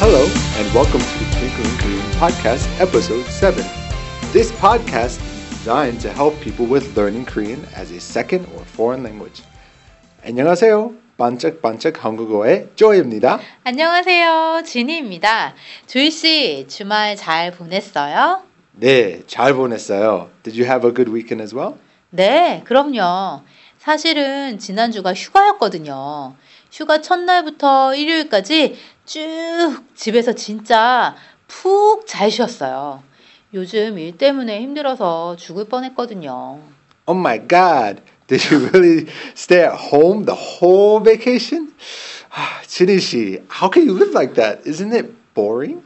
Hello, and welcome to the Twinkling Korean Podcast, Episode 7. This podcast is designed to help people with learning Korean as a second or foreign language. 안녕하세요. 반짝반짝 한국어의 조이입니다. 안녕하세요. 진희입니다. 조이 씨, 주말 잘 보냈어요? 네, 잘 보냈어요. Did you have a good weekend as well? 네, 그럼요. 사실은 지난주가 휴가였거든요. 휴가 첫날부터 일요일까지 쭉 집에서 진짜 푹 잘 쉬었어요. 요즘 일 때문에 힘들어서 죽을 뻔했거든요. Oh my god. Did you really stay at home the whole vacation? Ah, 진희 씨, how can you live like that? Isn't it boring?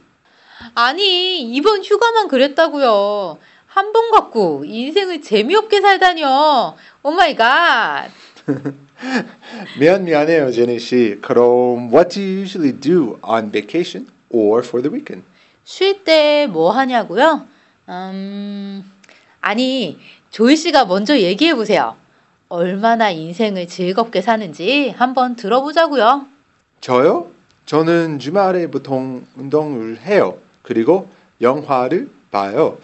아니, 이번 휴가만 그랬다고요. 한 번 갖고 인생을 재미없게 살다니요. Oh my God. 미안 미안해요, 제니 씨. 그럼 what do you usually do on vacation or for the weekend? 쉴 때 뭐 하냐고요? 음, 아니, 조이 씨가 먼저 얘기해 보세요. 얼마나 인생을 즐겁게 사는지 한번 들어보자고요. 저요? 저는 주말에 보통 운동을 해요. 그리고 영화를 봐요.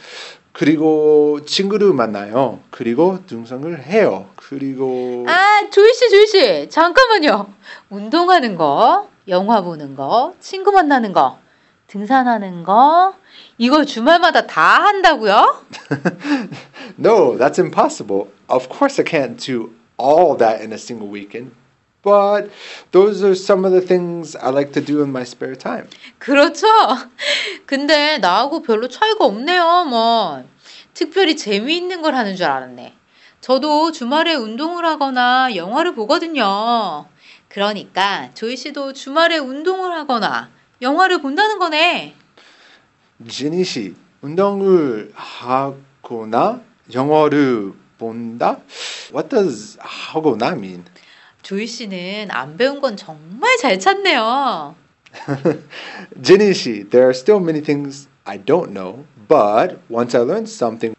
그리고 친구를 만나요. 그리고 등산을 해요. 그리고 아, 조이 씨, 조이 씨, 잠깐만요. 운동하는 거, 영화 보는 거, 친구 만나는 거, 등산하는 거, 이걸 주말마다 다 한다고요? No, that's impossible. Of course I can't do all that in a single weekend. But those are some of the things I like to do in my spare time. 그렇죠. 근데 나하고 별로 차이가 없네요, 뭐. 특별히 재미있는 걸 하는 줄 알았네. 저도 주말에 운동을 하거나 영화를 보거든요. 그러니까 조이 씨도 주말에 운동을 하거나 영화를 본다는 거네. 지니 씨, 운동을 하거나 영어를 본다? What does 하거나 mean? 조이 씨는 안 배운 건 정말 잘 찾네요. Jinny 씨, there are still many things I don't know, but once I learn something,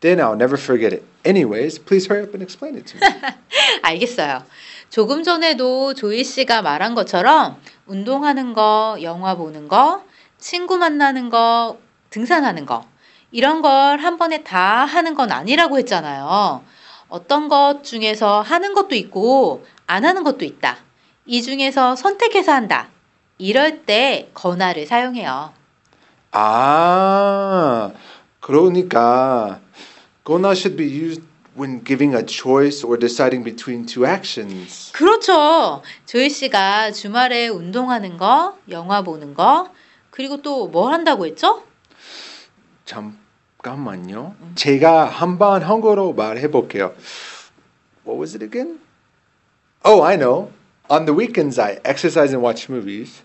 then I'll never forget it. Anyways, please hurry up and explain it to me. 알겠어요. 조금 전에도 조이 씨가 말한 것처럼 운동하는 거, 영화 보는 거, 친구 만나는 거, 등산하는 거, 이런 걸 한 번에 다 하는 건 아니라고 했잖아요. 어떤 것 중에서 하는 것도 있고, 안 하는 것도 있다. 이 중에서 선택해서 한다. 이럴 때 건화를 사용해요. 아, 그러니까 gonna should be used when giving a choice or deciding between two actions. 그렇죠. 조이 씨가 주말에 운동하는 거, 영화 보는 거, 그리고 또 뭘 한다고 했죠? 잠깐만요. 제가 한번 한국어로 말해 볼게요. What was it again? Oh, I know. On the weekends, I exercise and watch movies.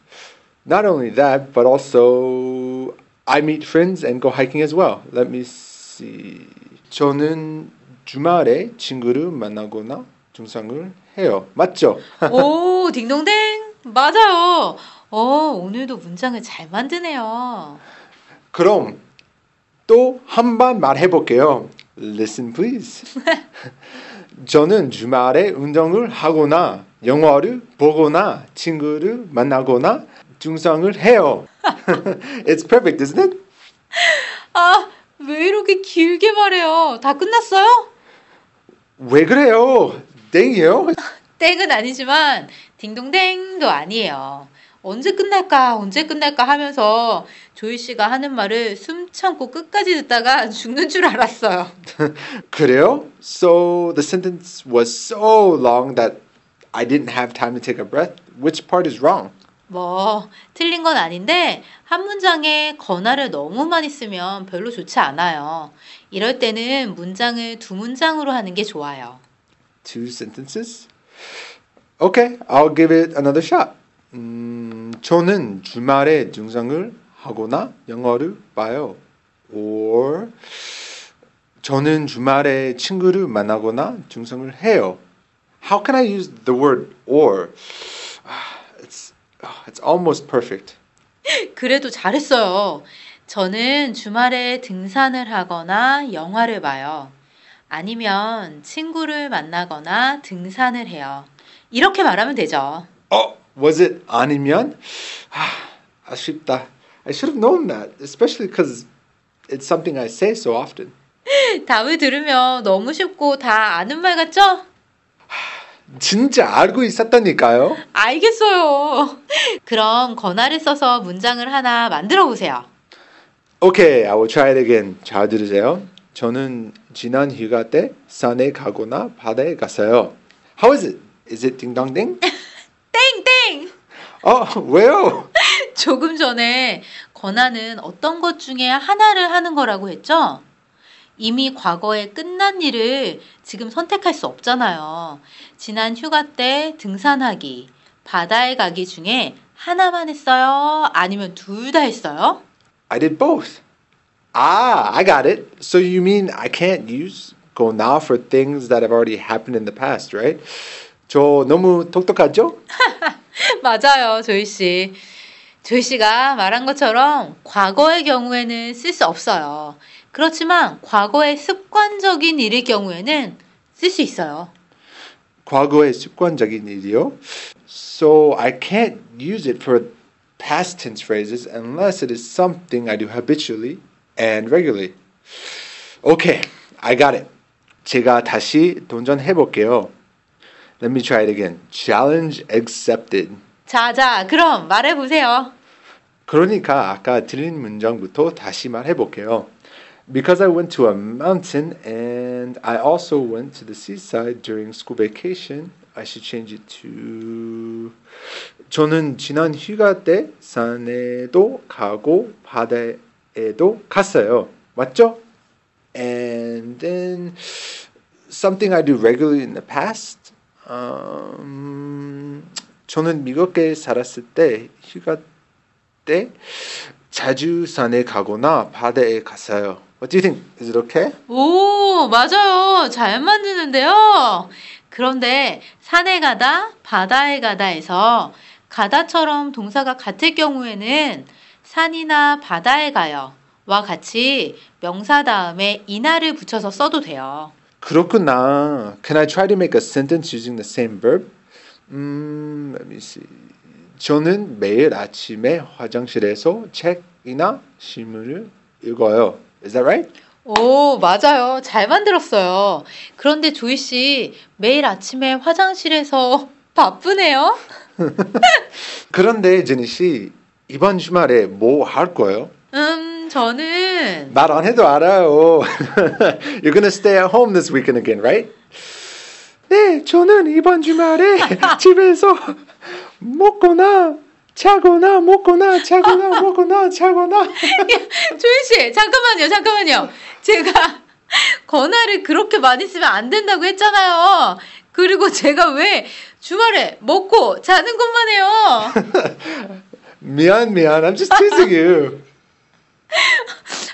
Not only that, but also I meet friends and go hiking as well. Let me see. 저는 주말에 친구를 만나거나 등산을 해요. 맞죠? 오, 딩동댕. 맞아요. 어, 오늘도 문장을 잘 만드네요. 그럼 또 한 번 말해 볼게요. Listen please. 저는 주말에 운동을 하거나 영화를 보거나 친구를 만나거나 등산을 해요. It's perfect, isn't it? 아, 왜 이렇게 길게 말해요? 다 끝났어요? 왜 그래요? 땡이요? 땡은 아니지만 딩동댕도 아니에요. 언제 끝날까, 언제 끝날까 하면서 조이 씨가 하는 말을 숨 참고 끝까지 듣다가 죽는 줄 알았어요. 그래요? So the sentence was so long that I didn't have time to take a breath. Which part is wrong? 뭐, 틀린 건 아닌데, 한 문장에 건화를 너무 많이 쓰면 별로 좋지 않아요. 이럴 때는 문장을 두 문장으로 하는 게 좋아요. Two sentences? Okay, I'll give it another shot. 음, 저는 주말에 등산을 하거나 영화를 봐요. or 저는 주말에 친구를 만나거나 등산을 해요. How can I use the word or? Ah, It's ah, it's almost perfect. 그래도 잘했어요. 저는 주말에 등산을 하거나 영화를 봐요. 아니면 친구를 만나거나 등산을 해요. 이렇게 말하면 되죠. Oh, was it 아니면? Ah, 아쉽다. I should have known that, especially because it's something I say so often. 답을 들으면 너무 쉽고 다 아는 말 같죠? 진짜 알고 있었다니까요. 알겠어요. 그럼 권하를 써서 문장을 하나 만들어 보세요. Okay, I will try it again. 잘 들으세요. 저는 지난 휴가 때 산에 가거나 바다에 갔어요. How is it? Is it 딩동댕? 땡땡! 어, 왜요? 조금 전에 권하는 어떤 것 중에 하나를 하는 거라고 했죠? 이미 과거에 끝난 일을 지금 선택할 수 없잖아요. 지난 휴가 때 등산하기, 바다에 가기 중에 하나만 했어요? 아니면 둘 다 했어요? I did both. Ah, I got it. So you mean I can't use go now for things that have already happened in the past, right? 저 너무 똑똑하죠? 맞아요, 조이 씨. 조이 씨가 말한 것처럼 과거의 경우에는 쓸 수 없어요. 그렇지만 과거의 습관적인 일일 경우에는 쓸 수 있어요. 과거의 습관적인 일이요. So I can't use it for past tense phrases unless it is something I do habitually and regularly. Okay, I got it. 제가 다시 도전해 볼게요. Let me try it again. Challenge accepted. 자, 자, 그럼 말해 보세요. 그러니까 아까 들린 문장부터 다시 말해 볼게요. Because I went to a mountain and I also went to the seaside during school vacation, I should change it to 저는 지난 휴가 때 산에도 가고 바다에도 갔어요. 맞죠? And then something I do regularly in the past. 음, 저는 미국에 살았을 때 휴가 때 자주 산에 가거나 바다에 갔어요. What do you think? Is it okay? 오, 맞아요. 잘 만드는데요. 그런데 산에 가다, 바다에 가다에서 가다처럼 동사가 같을 경우에는 산이나 바다에 가요. 와 같이 명사 다음에 이나를 붙여서 써도 돼요. 그렇구나. Can I try to make a sentence using the same verb? 음, let me see. 저는 매일 아침에 화장실에서 책이나 신문을 읽어요. Is that right? 오, 맞아요. 잘 만들었어요. 그런데 조이 씨, 매일 아침에 화장실에서 바쁘네요? 그런데 제니 씨 이번 주말에 뭐 할 거예요? 음, 저는 말 안 해도 알아요. You're gonna stay at home this weekend again, right? 네, 저는 이번 주말에 집에서 먹거나 자거나 먹거나 자거나 먹거나 자거나 조이 씨, 잠깐만요, 잠깐만요. 제가 권하를 그렇게 많이 쓰면 안 된다고 했잖아요. 그리고 제가 왜 주말에 먹고 자는 것만 해요? 미안 미안. I'm just teasing you.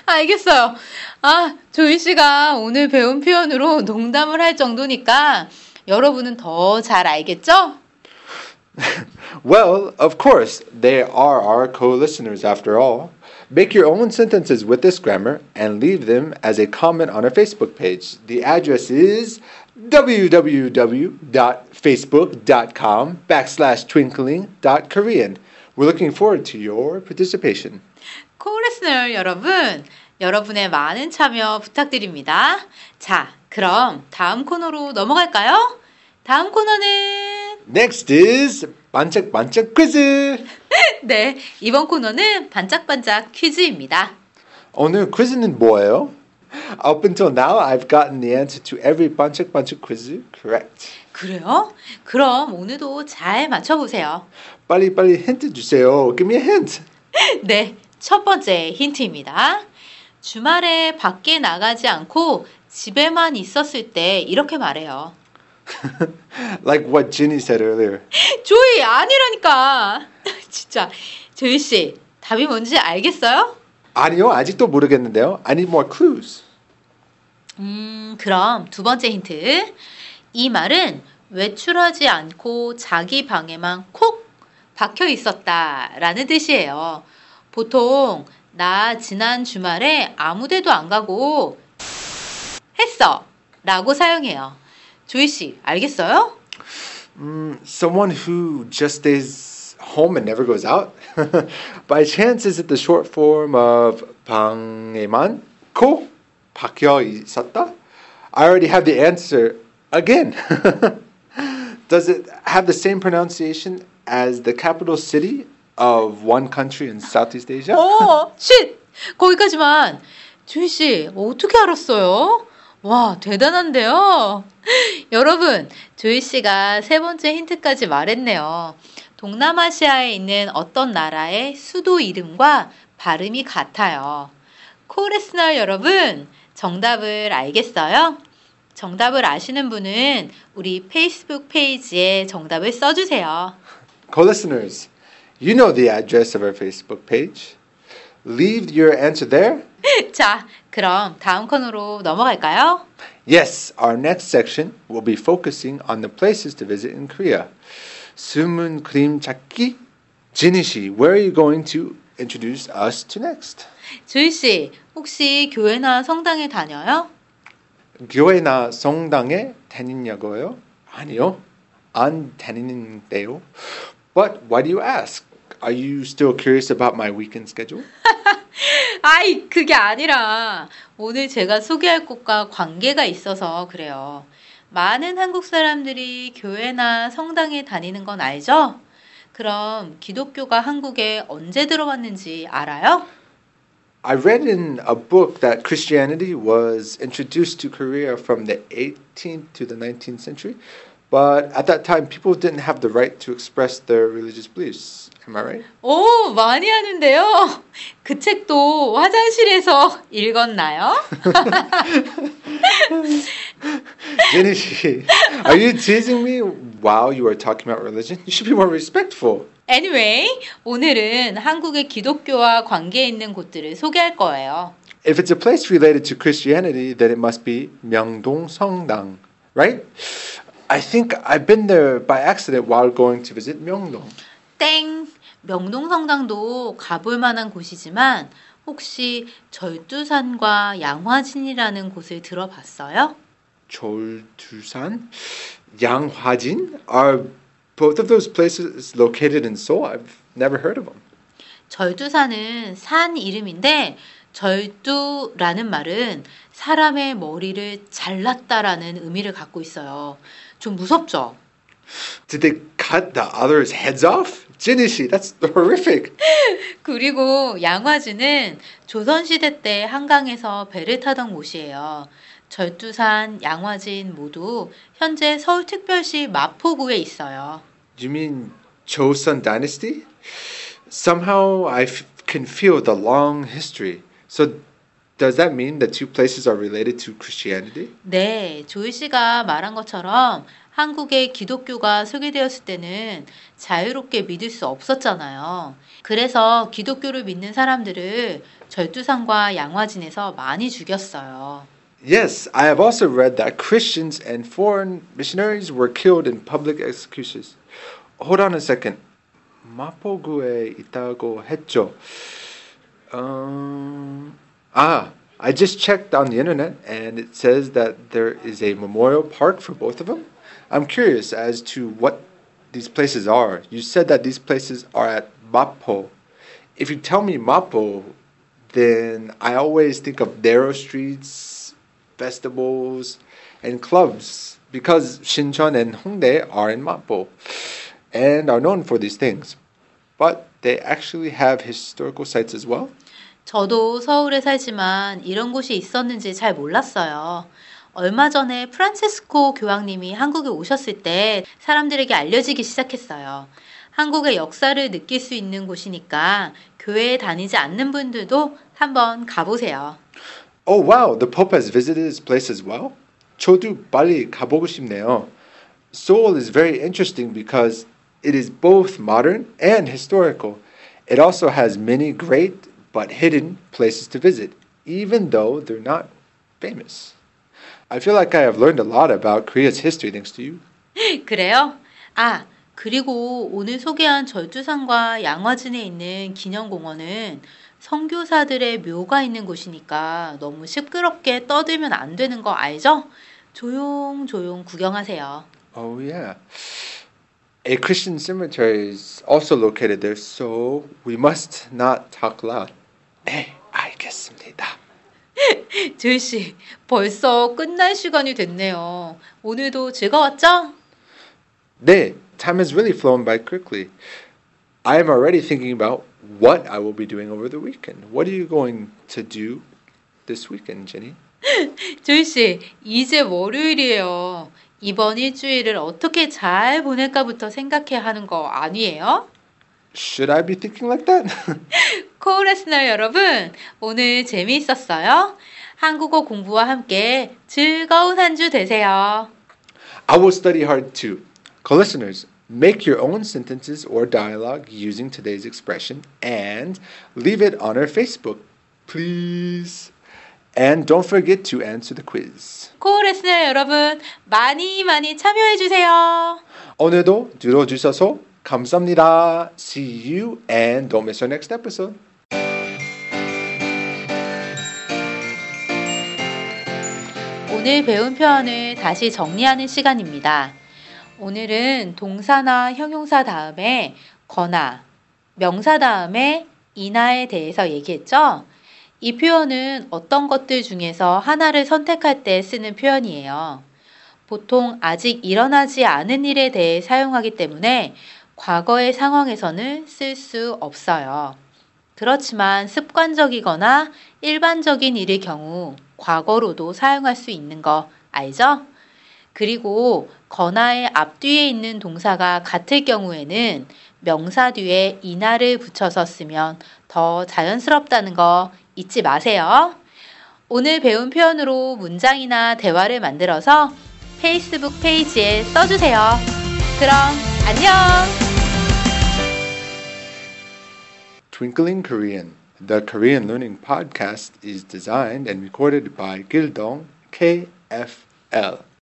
알겠어요. 아, 조이 씨가 오늘 배운 표현으로 농담을 할 정도니까 여러분은 더 잘 알겠죠? Well, of course, they are our co-listeners after all. Make your own sentences with this grammar and leave them as a comment on our Facebook page. The address is www.facebook.com backslash twinkling.korean. We're looking forward to your participation. 코레스널 여러분, 여러분의 많은 참여 부탁드립니다. 자, 그럼 다음 코너로 넘어갈까요? 다음 코너는 Next is 반짝반짝 quiz. 네, 이번 코너는 반짝반짝 퀴즈입니다. 오늘 퀴즈는 뭐예요? Up until now, I've gotten the answer to every 반짝반짝 quiz correct. 그래요? 그럼 오늘도 잘 맞춰보세요. 빨리 빨리 힌트 주세요. Give me a hint. 네, 첫 번째 힌트입니다. 주말에 밖에 나가지 않고 집에만 있었을 때 이렇게 말해요. like what Ginny said earlier. 조이 아니라니까. 진짜 조이 씨 답이 뭔지 알겠어요? 아니요, 아직도 모르겠는데요. I need more clues. 음, 그럼 두 번째 힌트. 이 말은 외출하지 않고 자기 방에만 콕 박혀 있었다라는 뜻이에요. 보통 나 지난 주말에 아무 데도 안 가고 했어 라고 사용해요. 조이 씨, 알겠어요? Mm, someone who just stays home and never goes out. By chance, is it the short form of 방에만 코 박혀 있었다? I already have the answer again. Does it have the same pronunciation as the capital city of one country in Southeast Asia? 어, 쉿! 거기까지만. 조이 씨, 어떻게 알았어요? 와, 대단한데요? 여러분, 조이 씨가 세 번째 힌트까지 말했네요. 동남아시아에 있는 어떤 나라의 수도 이름과 발음이 같아요. 코레스널 여러분, 정답을 알겠어요? 정답을 아시는 분은 우리 페이스북 페이지에 정답을 써주세요. Co-listeners, you know the address of our Facebook page. Leave your answer there. 자, 그럼 다음 코너로 넘어갈까요? Yes, our next section will be focusing on the places to visit in Korea. 숨은 그림 찾기. Jinny 씨, where are you going to introduce us to next? 조이 씨, 혹시 교회나 성당에 다녀요? 교회나 성당에 다니냐고요? 아니요, 안 다니는데요. But why do you ask? Are you still curious about my weekend schedule? 아이, 그게 아니라 오늘 제가 소개할 곳과 관계가 있어서 그래요. 많은 한국 사람들이 교회나 성당에 다니는 건 알죠? 그럼 기독교가 한국에 언제 들어왔는지 알아요? I read in a book that Christianity was introduced to Korea from the 18th to the 19th century, but at that time people didn't have the right to express their religious beliefs. Am I right? 오, 많이 하는데요. 그 책도 화장실에서 읽었나요? Jenny, are you teasing me while you are talking about religion? You should be more respectful. Anyway, 오늘은 한국의 기독교와 관계 있는 곳들을 소개할 거예요. If it's a place related to Christianity, then it must be Myeongdong Songdang, right? I think I've been there by accident while going to visit Myeongdong. 땡! 명동 성당도 가볼 만한 곳이지만 혹시 절두산과 양화진이라는 곳을 들어봤어요? Cheoldusan, Yanghwajin are both of those places located in Seoul. I've never heard of them. 절두산은 산 이름인데 절두라는 말은 사람의 머리를 잘랐다라는 의미를 갖고 있어요. 좀 무섭죠? Did they cut the others' heads off? Jinishi, that's horrific. 그리고 양화진은 조선시대 때 한강에서 배를 타던 곳이에요. 절두산, 양화진 모두 현재 서울특별시 마포구에 있어요. You mean Joseon Dynasty? Somehow I can feel the long history. So, does that mean the two places are related to Christianity? 네, 조이 씨가 말한 것처럼 한국에 기독교가 소개되었을 때는 자유롭게 믿을 수 없었잖아요. 그래서 기독교를 믿는 사람들을 절두산과 양화진에서 많이 죽였어요. Yes, I have also read that Christians and foreign missionaries were killed in public executions. Hold on a second. 마포구에 있다고 했죠. Um, ah, I just checked on the internet and it says that there is a memorial park for both of them. I'm curious as to what these places are. You said that these places are at Mapo. If you tell me Mapo, then I always think of narrow streets, festivals, and clubs because Shincheon and Hongdae are in Mapo and are known for these things. But they actually have historical sites as well. 저도 서울에 살지만 이런 곳이 있었는지 잘 몰랐어요. 얼마 전에 프란체스코 교황님이 한국에 오셨을 때 사람들에게 알려지기 시작했어요. 한국의 역사를 느낄 수 있는 곳이니까 교회에 다니지 않는 분들도 한번 가보세요. Oh wow, the Pope has visited this place as well? 저도 빨리 가보고 싶네요. Seoul is very interesting because it is both modern and historical. It also has many great but hidden places to visit, even though they're not famous. I feel like I have learned a lot about Korea's history thanks to you. 그래요? 아, 그리고 오늘 소개한 절주산과 양화진에 있는 기념공원은 선교사들의 묘가 있는 곳이니까 너무 시끄럽게 떠들면 안 되는 거 알죠? 조용조용 구경하세요. Oh, yeah. A Christian cemetery is also located there, so we must not talk loud. 네, 알겠습니다. 조이 씨, 벌써 끝날 시간이 됐네요. 오늘도 즐거웠죠? 네, time has really flown by quickly. I am already thinking about what I will be doing over the weekend. What are you going to do this weekend, Jenny? 조이 씨, 이제 월요일이에요. 이번 일주일을 어떻게 잘 보낼까부터 생각해야 하는 거 아니에요? Should I be thinking like that? 코레스너 여러분, 오늘 재미있었어요? 한국어 공부와 함께 즐거운 한 주 되세요. I will study hard too. Co-listeners, make your own sentences or dialogue using today's expression and leave it on our Facebook, please. And don't forget to answer the quiz. 코레스너 여러분, 많이 많이 참여해 주세요. 오늘도 들어주셔서 감사합니다. See you and don't miss our next episode. 오늘 배운 표현을 다시 정리하는 시간입니다. 오늘은 동사나 형용사 다음에 거나, 명사 다음에 이나에 대해서 얘기했죠? 이 표현은 어떤 것들 중에서 하나를 선택할 때 쓰는 표현이에요. 보통 아직 일어나지 않은 일에 대해 사용하기 때문에 과거의 상황에서는 쓸 수 없어요. 그렇지만 습관적이거나 일반적인 일의 경우 과거로도 사용할 수 있는 거 알죠? 그리고 건화의 앞뒤에 있는 동사가 같을 경우에는 명사 뒤에 이나를 붙여서 쓰면 더 자연스럽다는 거 잊지 마세요. 오늘 배운 표현으로 문장이나 대화를 만들어서 페이스북 페이지에 써주세요. 그럼 안녕! Twinkling Korean, the Korean learning podcast, is designed and recorded by Gildong KFL.